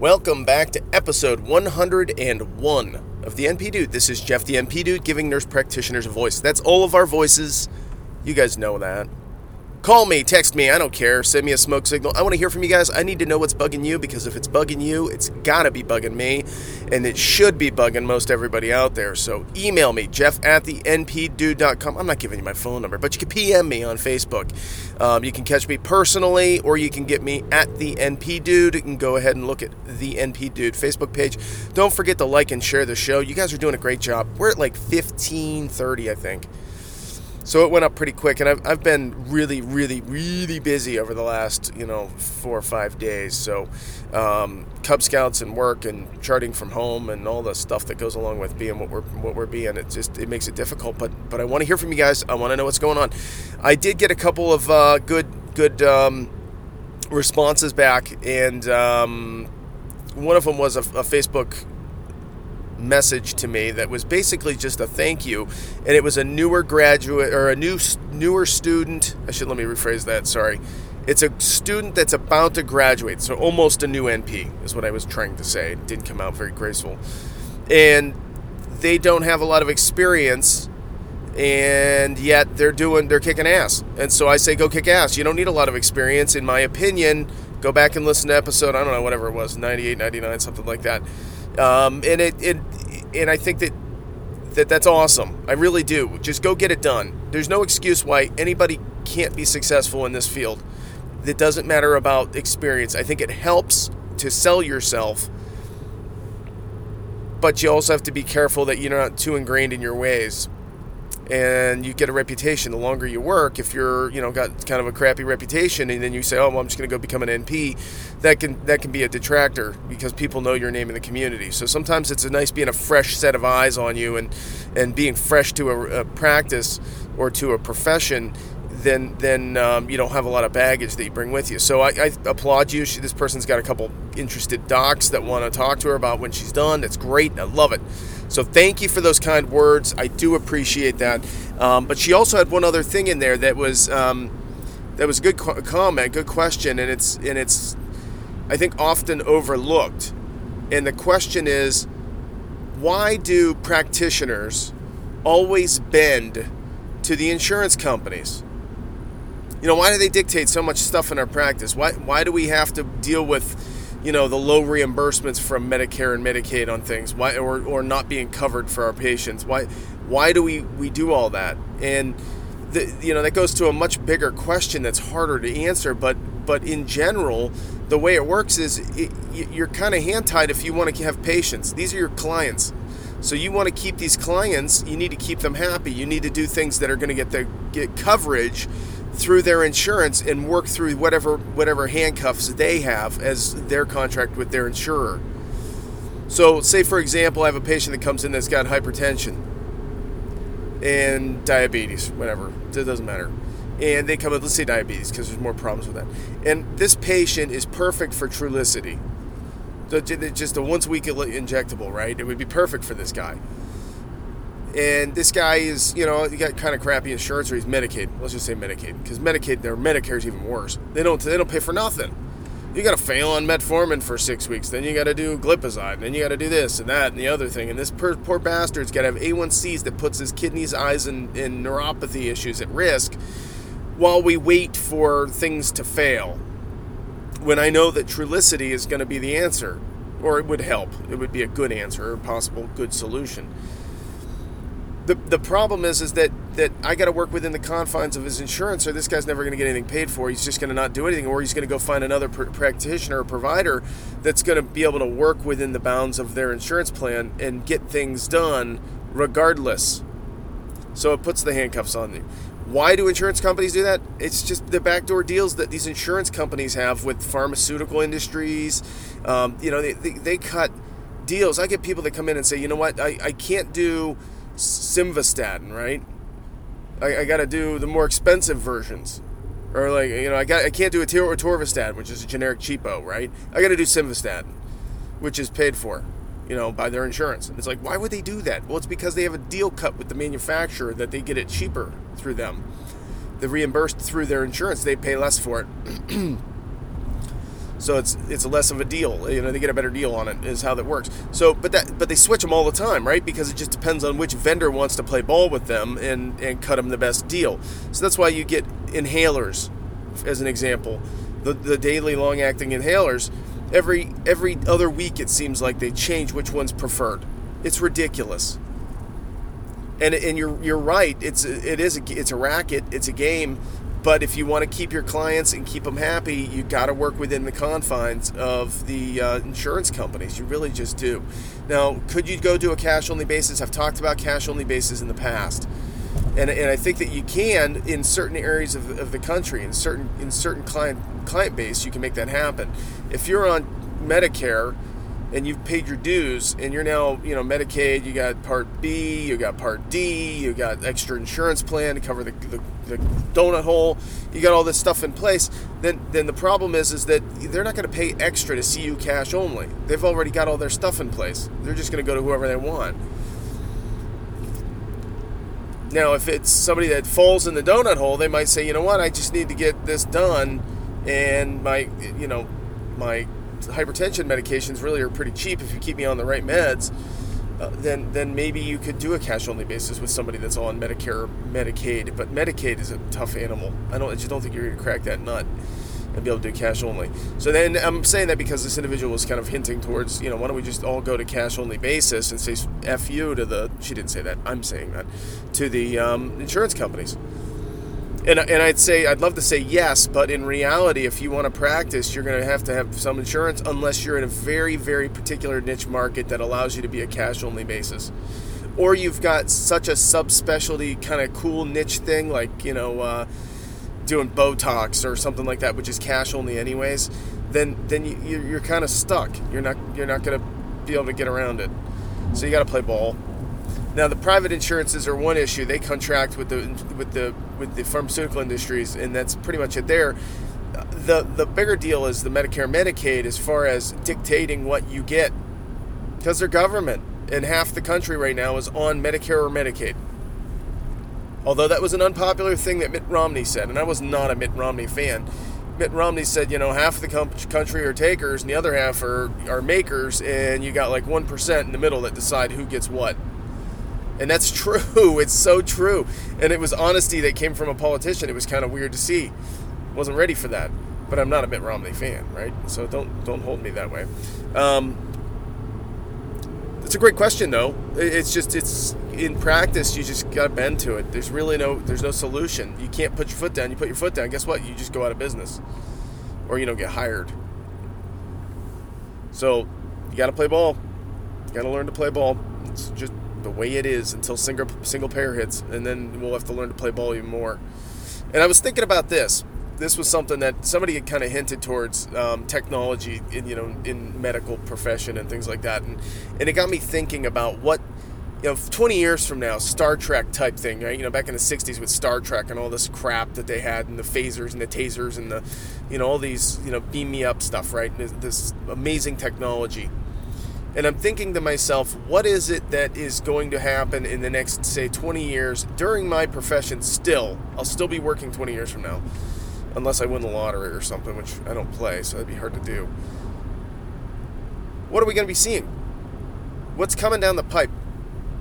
Welcome back to episode 101 of the NP Dude. This is Jeff the NP Dude giving nurse practitioners a voice. That's all of our voices. You guys know that. Call me, text me, I don't care. Send me a smoke signal. I want to hear from you guys. I need to know what's bugging you because if it's bugging you, it's got to be bugging me. And it should be bugging most everybody out there. So email me, jeff at the npdude.com. I'm not giving you my phone number, but you can PM me on Facebook. Um, you can catch me personally or you can get me at the NP Dude. You can go ahead and look at the NP Dude Facebook page. Don't forget to like and share the show. You guys are doing a great job. We're at like 1530, I think. So it went up pretty quick, and I've, I've been really, really, really busy over the last, you know, four or five days. So, um, Cub Scouts and work and charting from home and all the stuff that goes along with being what we're what we're being. It just it makes it difficult. But but I want to hear from you guys. I want to know what's going on. I did get a couple of uh, good good um, responses back, and um, one of them was a, a Facebook message to me that was basically just a thank you. And it was a newer graduate or a new newer student. I should let me rephrase that sorry. It's a student that's about to graduate so almost a new np is what i was trying to say. It didn't come out very graceful. And they don't have a lot of experience and yet they're doing they're kicking ass. And so i say go kick ass. You don't need a lot of experience in my opinion. Go back and listen to episode i don't know whatever it was 98 99 something like that um, and it, it and I think that that that's awesome. I really do. Just go get it done. There's no excuse why anybody can't be successful in this field. It doesn't matter about experience. I think it helps to sell yourself, but you also have to be careful that you're not too ingrained in your ways and you get a reputation. The longer you work if you're you know got kind of a crappy reputation and then you say oh well i'm just going to go become an np that can that can be a detractor because people know your name in the community. So sometimes it's a nice being a fresh set of eyes on you and and being fresh to a, a practice or to a profession then then um, you don't have a lot of baggage that you bring with you. So I, I applaud you. She, this person's got a couple interested docs that want to talk to her about when she's done. That's great. I love it. So thank you for those kind words. I do appreciate that. Um, but she also had one other thing in there that was um, that was a good comment, good question, and it's and it's I think often overlooked. And the question is, why do practitioners always bend to the insurance companies? You know, why do they dictate so much stuff in our practice? Why why do we have to deal with you know the low reimbursements from Medicare and Medicaid on things? Why or, or not being covered for our patients? Why why do we we do all that? And the, you know that goes to a much bigger question that's harder to answer but but in general the way it works is it, you're kind of hand tied if you want to have patients. These are your clients. So you want to keep these clients you need to keep them happy. You need to do things that are going to get the get coverage through their insurance and work through whatever whatever handcuffs they have as their contract with their insurer. So, say for example, I have a patient that comes in that's got hypertension and diabetes, whatever, it doesn't matter. And they come in, let's say diabetes, because there's more problems with that. And this patient is perfect for Trulicity. Just a once a week injectable, right? It would be perfect for this guy and this guy is, you know, he got kind of crappy insurance, or he's Medicaid. Let's just say Medicaid, because Medicaid, their Medicare is even worse. They don't, they don't pay for nothing. You got to fail on metformin for six weeks, then you got to do glipizide, then you got to do this and that and the other thing. And this poor, bastard's got to have A1Cs that puts his kidneys, eyes, and, and neuropathy issues at risk, while we wait for things to fail. When I know that Trulicity is going to be the answer, or it would help, it would be a good answer, or possible good solution the the problem is is that that I got to work within the confines of his insurance, or this guy's never going to get anything paid for. He's just going to not do anything, or he's going to go find another pr- practitioner or provider that's going to be able to work within the bounds of their insurance plan and get things done regardless. So it puts the handcuffs on you. Why do insurance companies do that? It's just the backdoor deals that these insurance companies have with pharmaceutical industries. Um, you know, they, they, they cut deals. I get people that come in and say, you know what, I, I can't do simvastatin, right? I, I got to do the more expensive versions, or like you know, I got I can't do a atorvastatin, which is a generic cheapo, right? I got to do simvastatin, which is paid for, you know, by their insurance. And it's like, why would they do that? Well, it's because they have a deal cut with the manufacturer that they get it cheaper through them. They're reimbursed through their insurance. They pay less for it. So it's it's less of a deal. You know, they get a better deal on it. Is how that works. So, but that but they switch them all the time, right? Because it just depends on which vendor wants to play ball with them and and cut them the best deal. So that's why you get inhalers, as an example, the the daily long acting inhalers. Every every other week, it seems like they change which one's preferred. It's ridiculous. And and you're you're right. It's it is a, it's a racket. It's a game but if you want to keep your clients and keep them happy, you got to work within the confines of the uh, insurance companies. You really just do. Now, could you go to a cash only basis? I've talked about cash only basis in the past. And, and I think that you can in certain areas of, of the country, in certain in certain client client base, you can make that happen. If you're on Medicare, and you've paid your dues and you're now you know medicaid you got part b you got part d you got extra insurance plan to cover the, the, the donut hole. You got all this stuff in place. Then then the problem is is that they're not going to pay extra to see you cash only. They've already got all their stuff in place. They're just going to go to whoever they want. Now if it's somebody that falls in the donut hole they might say you know what? I just need to get this done and my you know my hypertension medications really are pretty cheap if you keep me on the right meds, uh, then then maybe you could do a cash only basis with somebody that's on Medicare, Medicaid. But Medicaid is a tough animal. I don't I just don't think you're going to crack that nut and be able to do cash only. So then I'm saying that because this individual was kind of hinting towards, you know, why don't we just all go to cash only basis and say F you to the, she didn't say that, I'm saying that, to the um, insurance companies. And, and I'd say I'd love to say yes, but in reality, if you want to practice, you're going to have to have some insurance unless you're in a very very particular niche market that allows you to be a cash only basis, or you've got such a subspecialty kind of cool niche thing like you know uh, doing Botox or something like that, which is cash only anyways. Then then you, you're kind of stuck. You're not you're not going to be able to get around it. So you got to play ball. Now, the private insurances are one issue. They contract with the with the with the pharmaceutical industries, and that's pretty much it. There, the the bigger deal is the Medicare, Medicaid, as far as dictating what you get, because they're government, and half the country right now is on Medicare or Medicaid. Although that was an unpopular thing that Mitt Romney said, and I was not a Mitt Romney fan. Mitt Romney said, you know, half the country are takers and the other half are, are makers, and you got like 1% in the middle that decide who gets what. And that's true. It's so true. And it was honesty that came from a politician. It was kind of weird to see. Wasn't ready for that. But I'm not a Mitt Romney fan, right? So don't don't hold me that way. Um, it's a great question, though. It's just it's in practice. You just got to bend to it. There's really no there's no solution. You can't put your foot down. You put your foot down. Guess what? You just go out of business, or you don't get hired. So you got to play ball. You got to learn to play ball. It's just the way it is until single single payer hits, and then we'll have to learn to play ball even more. And I was thinking about this. This was something that somebody had kind of hinted towards um, technology in you know in medical profession and things like that, and and it got me thinking about what you know 20 years from now Star Trek type thing, right? You know back in the 60s with Star Trek and all this crap that they had and the phasers and the tasers and the you know all these you know beam me up stuff, right? This, this amazing technology and I'm thinking to myself, what is it that is going to happen in the next, say, 20 years during my profession still? I'll still be working 20 years from now, unless I win the lottery or something, which I don't play, so that'd be hard to do. What are we going to be seeing? What's coming down the pipe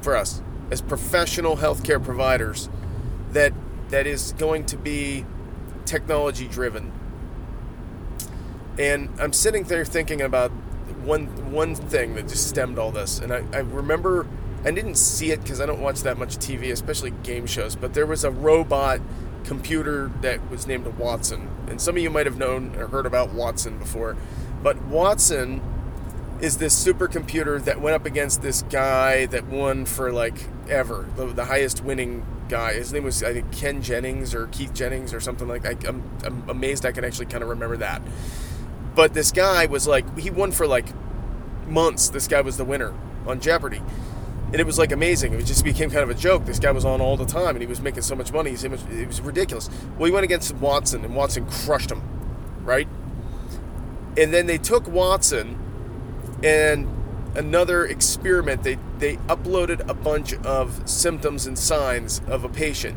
for us as professional healthcare providers that that is going to be technology driven? And I'm sitting there thinking about one one thing that just stemmed all this, and I, I remember I didn't see it because I don't watch that much TV, especially game shows. But there was a robot computer that was named Watson, and some of you might have known or heard about Watson before. But Watson is this supercomputer that went up against this guy that won for like ever, the, the highest winning guy. His name was I think Ken Jennings or Keith Jennings or something like. that. I'm, I'm amazed I can actually kind of remember that. But this guy was like, he won for like months. This guy was the winner on Jeopardy. And it was like amazing. It just became kind of a joke. This guy was on all the time and he was making so much money. It was ridiculous. Well, he went against Watson and Watson crushed him, right? And then they took Watson and another experiment. They, they uploaded a bunch of symptoms and signs of a patient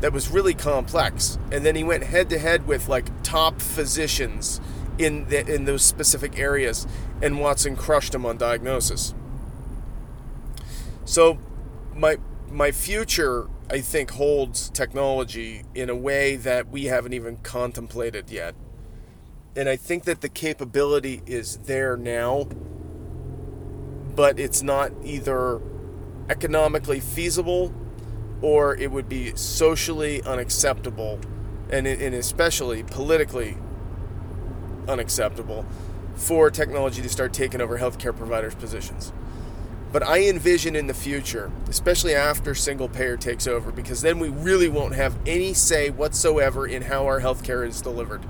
that was really complex. And then he went head to head with like top physicians in the, in those specific areas, and Watson crushed him on diagnosis. So, my my future, I think, holds technology in a way that we haven't even contemplated yet, and I think that the capability is there now, but it's not either economically feasible or it would be socially unacceptable and, and especially politically unacceptable for technology to start taking over healthcare providers' positions. But I envision in the future, especially after single payer takes over, because then we really won't have any say whatsoever in how our healthcare is delivered.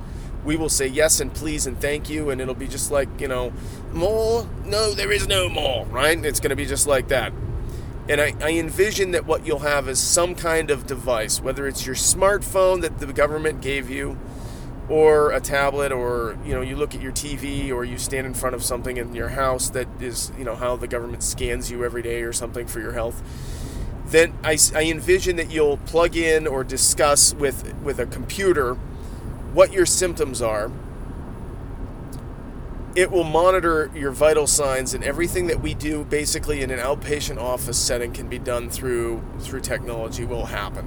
We will say yes and please and thank you, and it'll be just like, you know, more? No, there is no more, right? It's going to be just like that. And I, I, envision that what you'll have is some kind of device, whether it's your smartphone that the government gave you, or a tablet or you know you look at your TV or you stand in front of something in your house that is you know how the government scans you every day or something for your health then I, I envision that you'll plug in or discuss with with a computer what your symptoms are. It will monitor your vital signs and everything that we do basically in an outpatient office setting can be done through through technology will happen.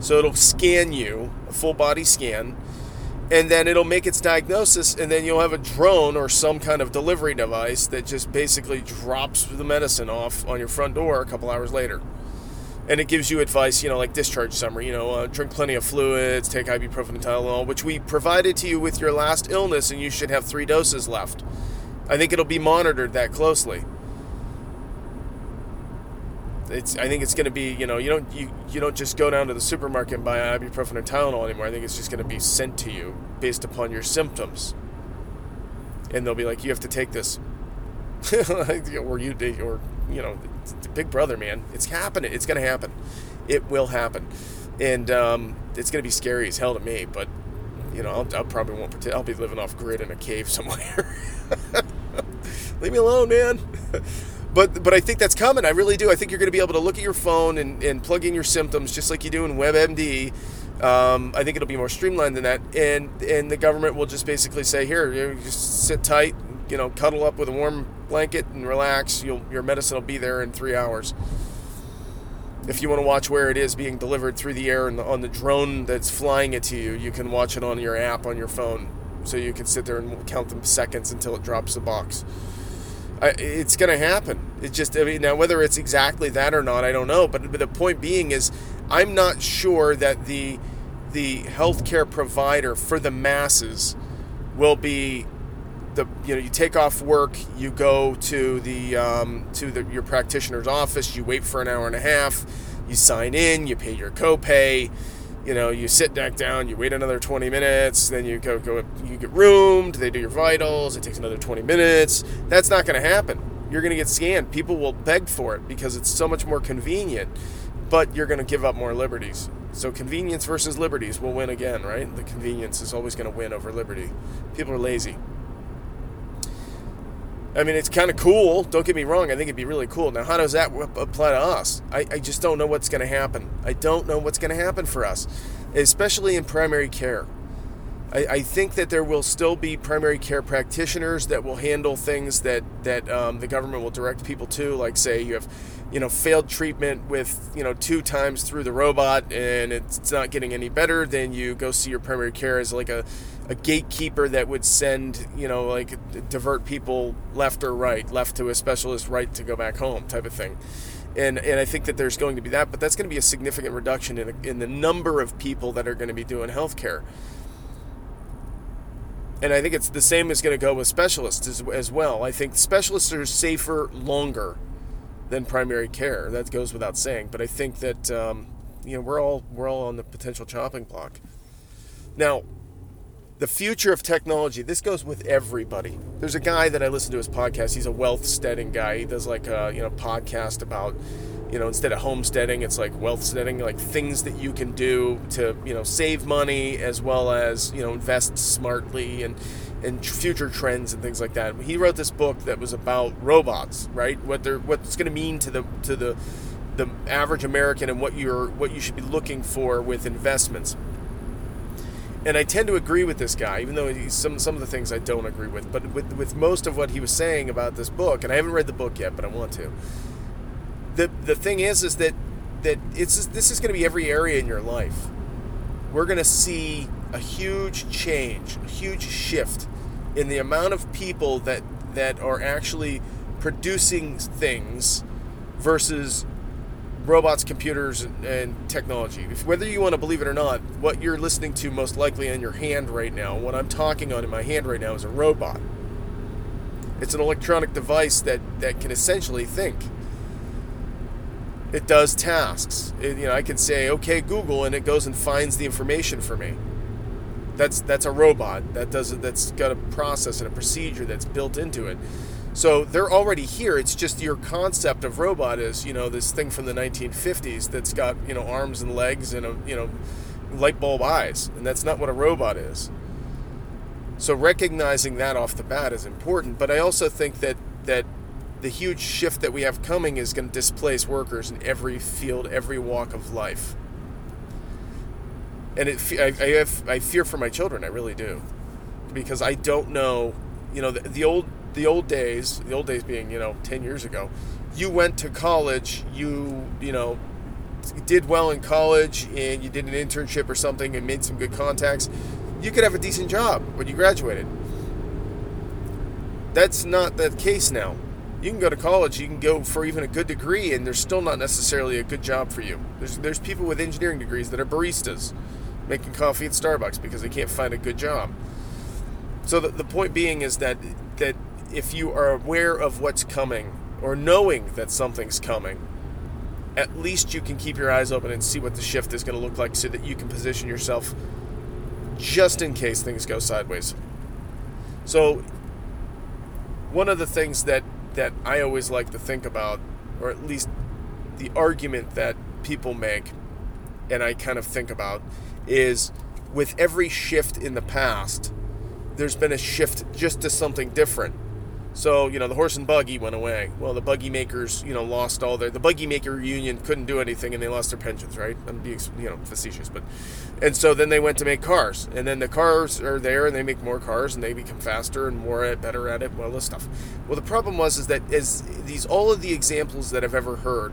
So it'll scan you a full body scan and then it'll make its diagnosis and then you'll have a drone or some kind of delivery device that just basically drops the medicine off on your front door a couple hours later. And it gives you advice you know like discharge summary you know uh, drink plenty of fluids take ibuprofen and tylenol which we provided to you with your last illness and you should have three doses left. I think it'll be monitored that closely it's I think it's going to be you know you don't you, you don't just go down to the supermarket and buy ibuprofen or Tylenol anymore. I think it's just going to be sent to you based upon your symptoms, and they'll be like you have to take this, or you or you know Big Brother man. It's happening. It's going to happen. It will happen, and um, it's going to be scary as hell to me. But you know I'll, I'll probably won't pretend. I'll be living off grid in a cave somewhere. Leave me alone, man. but but I think that's coming. I really do. I think you're going to be able to look at your phone and, and plug in your symptoms just like you do in WebMD. Um, I think it'll be more streamlined than that, and and the government will just basically say, here, you just sit tight, you know, cuddle up with a warm blanket and relax. You'll your medicine will be there in three hours. If you want to watch where it is being delivered through the air and on the drone that's flying it to you, you can watch it on your app on your phone, so you can sit there and count the seconds until it drops the box it's going to happen. It's just, I mean, now whether it's exactly that or not, I don't know. But, but the point being is, I'm not sure that the the healthcare provider for the masses will be the you know you take off work, you go to the um, to the, your practitioner's office, you wait for an hour and a half, you sign in, you pay your copay you know, you sit back down, you wait another 20 minutes, then you go, go you get roomed, they do your vitals, it takes another 20 minutes. That's not going to happen. You're going to get scanned. People will beg for it because it's so much more convenient, but you're going to give up more liberties. So convenience versus liberties will win again, right? The convenience is always going to win over liberty. People are lazy. I mean, it's kind of cool. Don't get me wrong. I think it'd be really cool. Now, how does that apply to us? I, I just don't know what's going to happen. I don't know what's going to happen for us, especially in primary care. I, I, think that there will still be primary care practitioners that will handle things that that um, the government will direct people to, like say you have, you know, failed treatment with you know two times through the robot and it's not getting any better. Then you go see your primary care as like a a gatekeeper that would send, you know, like divert people left or right, left to a specialist, right to go back home, type of thing. And and I think that there's going to be that, but that's going to be a significant reduction in in the number of people that are going to be doing healthcare. And I think it's the same is going to go with specialists as, as well. I think specialists are safer longer than primary care. That goes without saying. But I think that um, you know we're all we're all on the potential chopping block. Now, the future of technology this goes with everybody there's a guy that i listen to his podcast he's a wealth steading guy he does like a you know podcast about you know instead of homesteading it's like wealth steading like things that you can do to you know save money as well as you know invest smartly and and future trends and things like that he wrote this book that was about robots right what they're what's going to mean to the to the the average american and what you're what you should be looking for with investments and I tend to agree with this guy, even though some some of the things I don't agree with. But with with most of what he was saying about this book, and I haven't read the book yet, but I want to. The the thing is, is that that it's this is going to be every area in your life. We're going to see a huge change, a huge shift in the amount of people that that are actually producing things versus robots, computers, and technology. Whether you want to believe it or not, what you're listening to most likely in your hand right now, what I'm talking on in my hand right now, is a robot. It's an electronic device that, that can essentially think. It does tasks. It, you know, I can say, "Okay, Google," and it goes and finds the information for me. That's that's a robot that does that's got a process and a procedure that's built into it. So they're already here. It's just your concept of robot is, you know, this thing from the 1950s that's got, you know, arms and legs and, a, you know, light bulb eyes. And that's not what a robot is. So recognizing that off the bat is important. But I also think that, that the huge shift that we have coming is going to displace workers in every field, every walk of life. And it, I, I, have, I fear for my children, I really do. Because I don't know, you know, the, the old the old days, the old days being, you know, 10 years ago, you went to college, you, you know, did well in college and you did an internship or something and made some good contacts, you could have a decent job when you graduated. That's not the case now. You can go to college, you can go for even a good degree, and there's still not necessarily a good job for you. There's, there's people with engineering degrees that are baristas making coffee at Starbucks because they can't find a good job. So the, the point being is that that if you are aware of what's coming or knowing that something's coming, at least you can keep your eyes open and see what the shift is going to look like so that you can position yourself just in case things go sideways. So, one of the things that, that I always like to think about, or at least the argument that people make, and I kind of think about, is with every shift in the past, there's been a shift just to something different. So, you know, the horse and buggy went away. Well, the buggy makers, you know, lost all their. The buggy maker union couldn't do anything and they lost their pensions, right? I'm being, you know, facetious. But. And so then they went to make cars. And then the cars are there and they make more cars and they become faster and more at, better at it, well, this stuff. Well, the problem was is that as these, all of the examples that I've ever heard,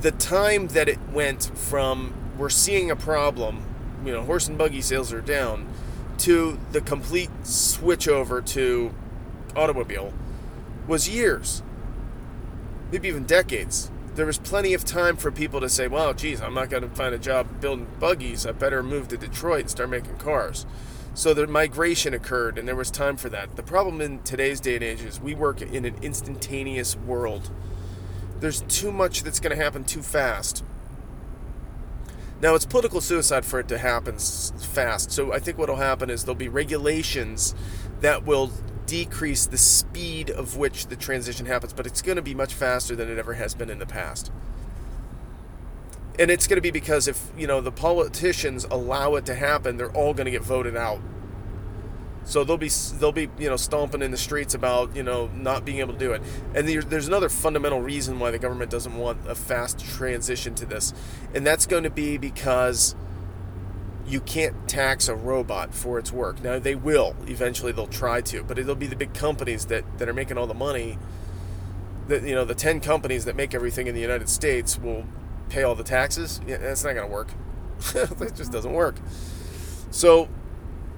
the time that it went from we're seeing a problem, you know, horse and buggy sales are down to the complete switch over to automobile was years, maybe even decades. There was plenty of time for people to say, well, geez, I'm not going to find a job building buggies. I better move to Detroit and start making cars. So the migration occurred, and there was time for that. The problem in today's day and age is we work in an instantaneous world. There's too much that's going to happen too fast. Now, it's political suicide for it to happen fast. So I think what will happen is there'll be regulations that will decrease the speed of which the transition happens, but it's going to be much faster than it ever has been in the past. And it's going to be because if, you know, the politicians allow it to happen, they're all going to get voted out so they'll be they'll be you know stomping in the streets about you know not being able to do it. And there's another fundamental reason why the government doesn't want a fast transition to this, and that's going to be because you can't tax a robot for its work. Now they will eventually they'll try to, but it'll be the big companies that that are making all the money. That you know the ten companies that make everything in the United States will pay all the taxes. Yeah, that's not going to work. that just doesn't work. So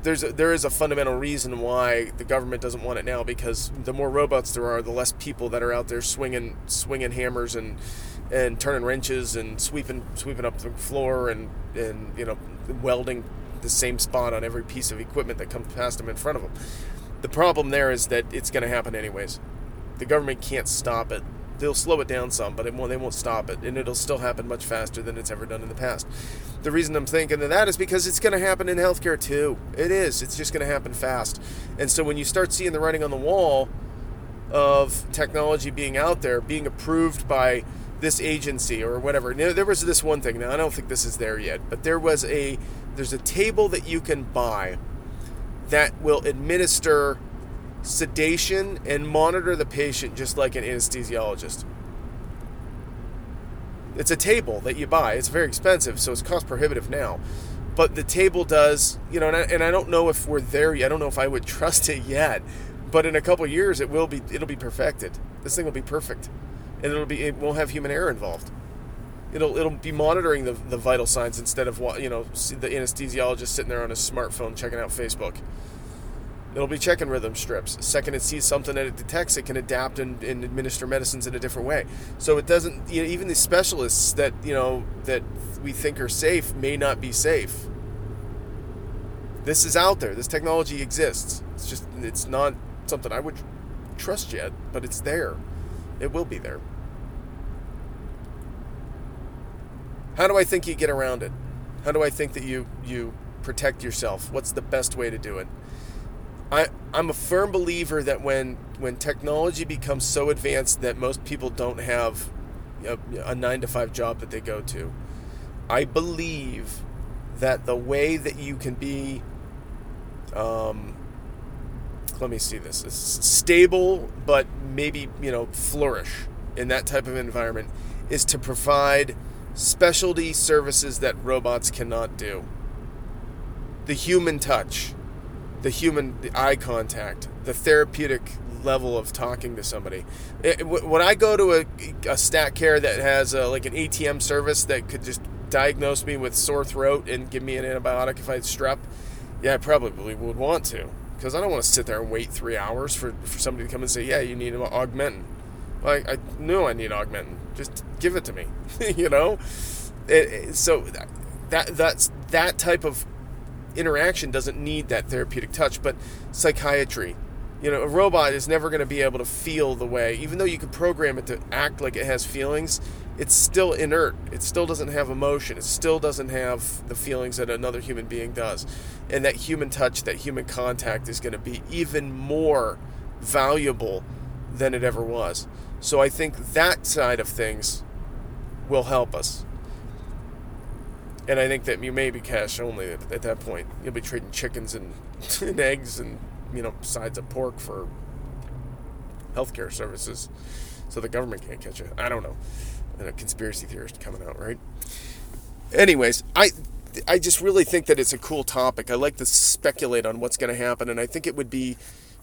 there's a, there is a fundamental reason why the government doesn't want it now because the more robots there are, the less people that are out there swinging swinging hammers and and turning wrenches and sweeping sweeping up the floor and and you know welding the same spot on every piece of equipment that comes past them in front of them. The problem there is that it's going to happen anyways. The government can't stop it they'll slow it down some, but it won't, they won't stop it, and it'll still happen much faster than it's ever done in the past. The reason I'm thinking of that is because it's going to happen in healthcare too. It is. It's just going to happen fast. And so when you start seeing the writing on the wall of technology being out there, being approved by this agency or whatever. Now, there was this one thing. Now I don't think this is there yet, but there was a there's a table that you can buy that will administer sedation and monitor the patient just like an anesthesiologist. It's a table that you buy. It's very expensive, so it's cost prohibitive now. But the table does, you know, and I, and I don't know if we're there yet. I don't know if I would trust it yet. But in a couple years, it will be. It'll be perfected. This thing will be perfect, and it'll be. It won't have human error involved. It'll it'll be monitoring the, the vital signs instead of what you know the anesthesiologist sitting there on his smartphone checking out Facebook. It'll be checking rhythm strips. Second it sees something that it detects, it can adapt and, and administer medicines in a different way. So it doesn't. You know, even the specialists that you know that we think are safe may not be safe. This is out there. This technology exists. It's just it's not something I would trust yet, but it's there. It will be there. How do I think you get around it? How do I think that you you protect yourself? What's the best way to do it? I I'm a firm believer that when when technology becomes so advanced that most people don't have a, a 9 to 5 job that they go to, I believe that the way that you can be um, let me see this it's stable but maybe you know flourish in that type of environment is to provide specialty services that robots cannot do. The human touch the human the eye contact the therapeutic level of talking to somebody it, when i go to a, a stat care that has a, like an atm service that could just diagnose me with sore throat and give me an antibiotic if i had strep yeah i probably would want to because I don't want to sit there and wait three hours for, for somebody to come and say, yeah, you need augmentin. Like I know I need augmentin. Just give it to me, you know. It, it, so that that's that type of interaction doesn't need that therapeutic touch. But psychiatry, you know, a robot is never going to be able to feel the way, even though you can program it to act like it has feelings it's still inert. It still doesn't have emotion. It still doesn't have the feelings that another human being does. And that human touch, that human contact is going to be even more valuable than it ever was. So I think that side of things will help us. And I think that you may be cash only at, at that point. You'll be trading chickens and, and eggs and, you know, sides of pork for healthcare services so the government can't catch you. I don't know and a conspiracy theorist coming out, right? Anyways, I I just really think that it's a cool topic. I like to speculate on what's going to happen, and I think it would be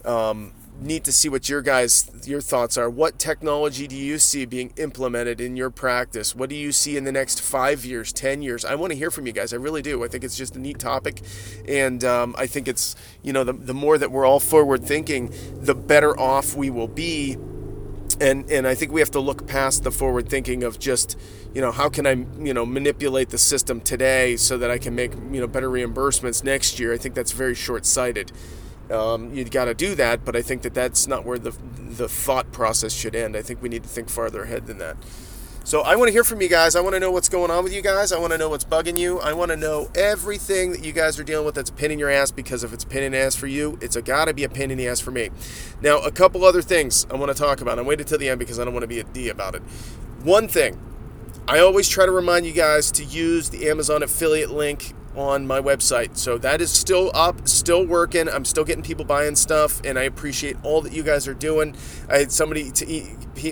um, neat to see what your guys your thoughts are. What technology do you see being implemented in your practice? What do you see in the next five years, ten years? I want to hear from you guys. I really do. I think it's just a neat topic, and um, I think it's you know the the more that we're all forward thinking, the better off we will be and and I think we have to look past the forward thinking of just you know how can I you know manipulate the system today so that I can make you know better reimbursements next year. I think that's very short sighted. Um, you got to do that, but I think that that's not where the the thought process should end. I think we need to think farther ahead than that. So I want to hear from you guys. I want to know what's going on with you guys. I want to know what's bugging you. I want to know everything that you guys are dealing with that's a in your ass because if it's a in the ass for you, it's a gotta be a pain in the ass for me. Now, a couple other things I want to talk about. I waited till the end because I don't want to be a D about it. One thing, I always try to remind you guys to use the Amazon affiliate link on my website. So that is still up, still working. I'm still getting people buying stuff, and I appreciate all that you guys are doing. I had somebody to eat,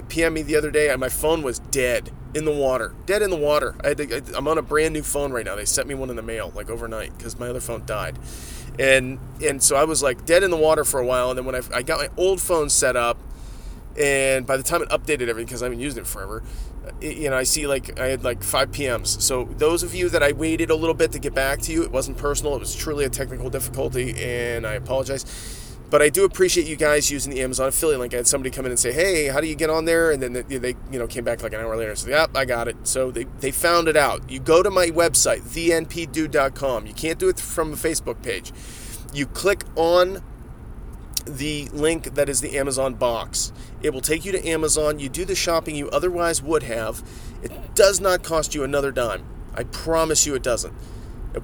PM me the other day, and my phone was dead in the water, dead in the water. I had to, I'm on a brand new phone right now. They sent me one in the mail like overnight because my other phone died, and and so I was like dead in the water for a while. And then when I, I got my old phone set up, and by the time it updated everything because I haven't used it forever, you know, I see like I had like five PMs. So those of you that I waited a little bit to get back to you, it wasn't personal. It was truly a technical difficulty, and I apologize. But I do appreciate you guys using the Amazon affiliate link. I had somebody come in and say, "Hey, how do you get on there?" And then they, they you know, came back like an hour later and said, "Yep, I got it." So they, they found it out. You go to my website, thenpdude.com. You can't do it from a Facebook page. You click on the link that is the Amazon box. It will take you to Amazon. You do the shopping you otherwise would have. It does not cost you another dime. I promise you it doesn't.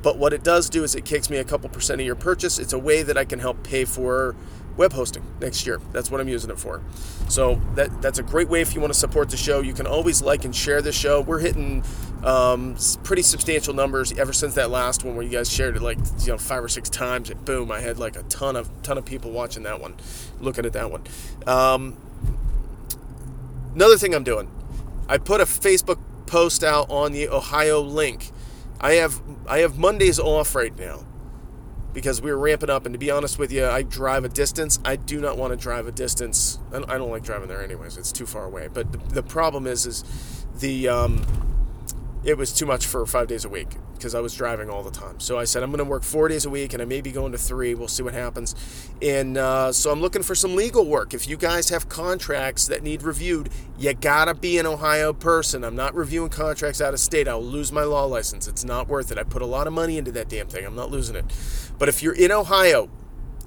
But what it does do is it kicks me a couple percent of your purchase. It's a way that I can help pay for web hosting next year. That's what I'm using it for. So that that's a great way if you want to support the show. You can always like and share the show. We're hitting um, pretty substantial numbers ever since that last one where you guys shared it like you know five or six times. And boom, I had like a ton of ton of people watching that one, looking at that one. Um, another thing I'm doing, I put a Facebook post out on the Ohio link. I have I have Mondays off right now because we were ramping up. And to be honest with you, I drive a distance. I do not want to drive a distance. I don't like driving there anyways. It's too far away. But the, the problem is, is the um, it was too much for five days a week because I was driving all the time. So I said, I'm going to work four days a week and I may be going to three. We'll see what happens. And uh, so I'm looking for some legal work. If you guys have contracts that need reviewed, you got to be an Ohio person. I'm not reviewing contracts out of state. I'll lose my law license. It's not worth it. I put a lot of money into that damn thing. I'm not losing it. But if you're in Ohio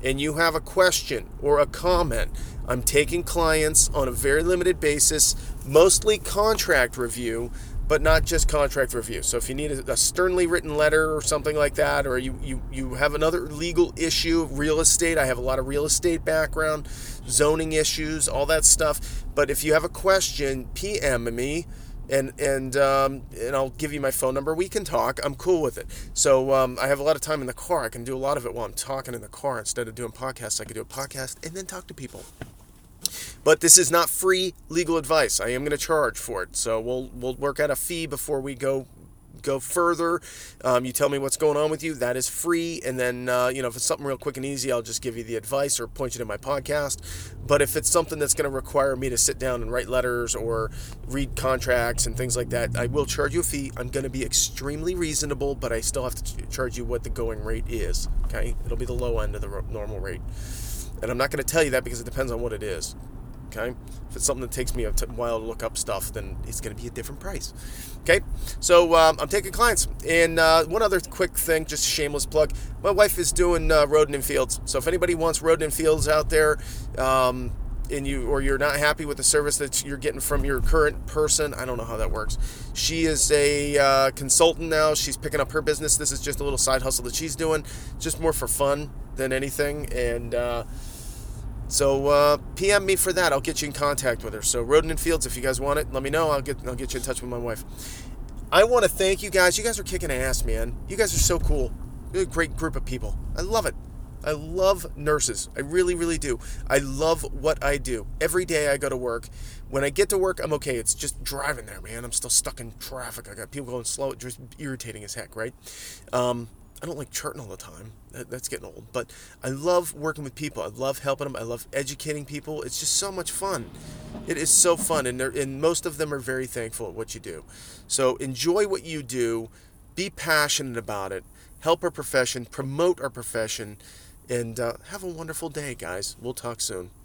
and you have a question or a comment, I'm taking clients on a very limited basis, mostly contract review but not just contract review. So if you need a, a, sternly written letter or something like that, or you, you, you have another legal issue, real estate, I have a lot of real estate background, zoning issues, all that stuff. But if you have a question, PM me. And and um, and I'll give you my phone number. We can talk. I'm cool with it. So um, I have a lot of time in the car. I can do a lot of it while I'm talking in the car instead of doing podcasts. I can do a podcast and then talk to people. But this is not free legal advice. I am going to charge for it. So we'll we'll work out a fee before we go go further. Um, you tell me what's going on with you. That is free. And then, uh, you know, if it's something real quick and easy, I'll just give you the advice or point you to my podcast. But if it's something that's going to require me to sit down and write letters or read contracts and things like that, I will charge you a fee. I'm going to be extremely reasonable, but I still have to charge you what the going rate is. Okay. It'll be the low end of the normal rate. And I'm not going to tell you that because it depends on what it is. Okay, if it's something that takes me a while to look up stuff, then it's going to be a different price. Okay, so um, I'm taking clients. And uh, one other quick thing, just shameless plug. My wife is doing uh, Rodan and Fields. So if anybody wants Rodan and Fields out there, um, and you or you're not happy with the service that you're getting from your current person, I don't know how that works. She is a uh, consultant now. She's picking up her business. This is just a little side hustle that she's doing, just more for fun than anything. And uh, so uh, PM me for that. I'll get you in contact with her. So Rodan and Fields, if you guys want it, let me know. I'll get I'll get you in touch with my wife. I want to thank you guys. You guys are kicking ass, man. You guys are so cool. You're a great group of people. I love it. I love nurses. I really, really do. I love what I do. Every day I go to work. When I get to work, I'm okay. It's just driving there, man. I'm still stuck in traffic. I got people going slow. It's just irritating as heck, right? Um, I don't like charting all the time. That, that's getting old. But I love working with people. I love helping them. I love educating people. It's just so much fun. It is so fun, and and most of them are very thankful at what you do. So enjoy what you do. Be passionate about it. Help our profession. Promote our profession. And uh, have a wonderful day, guys. We'll talk soon.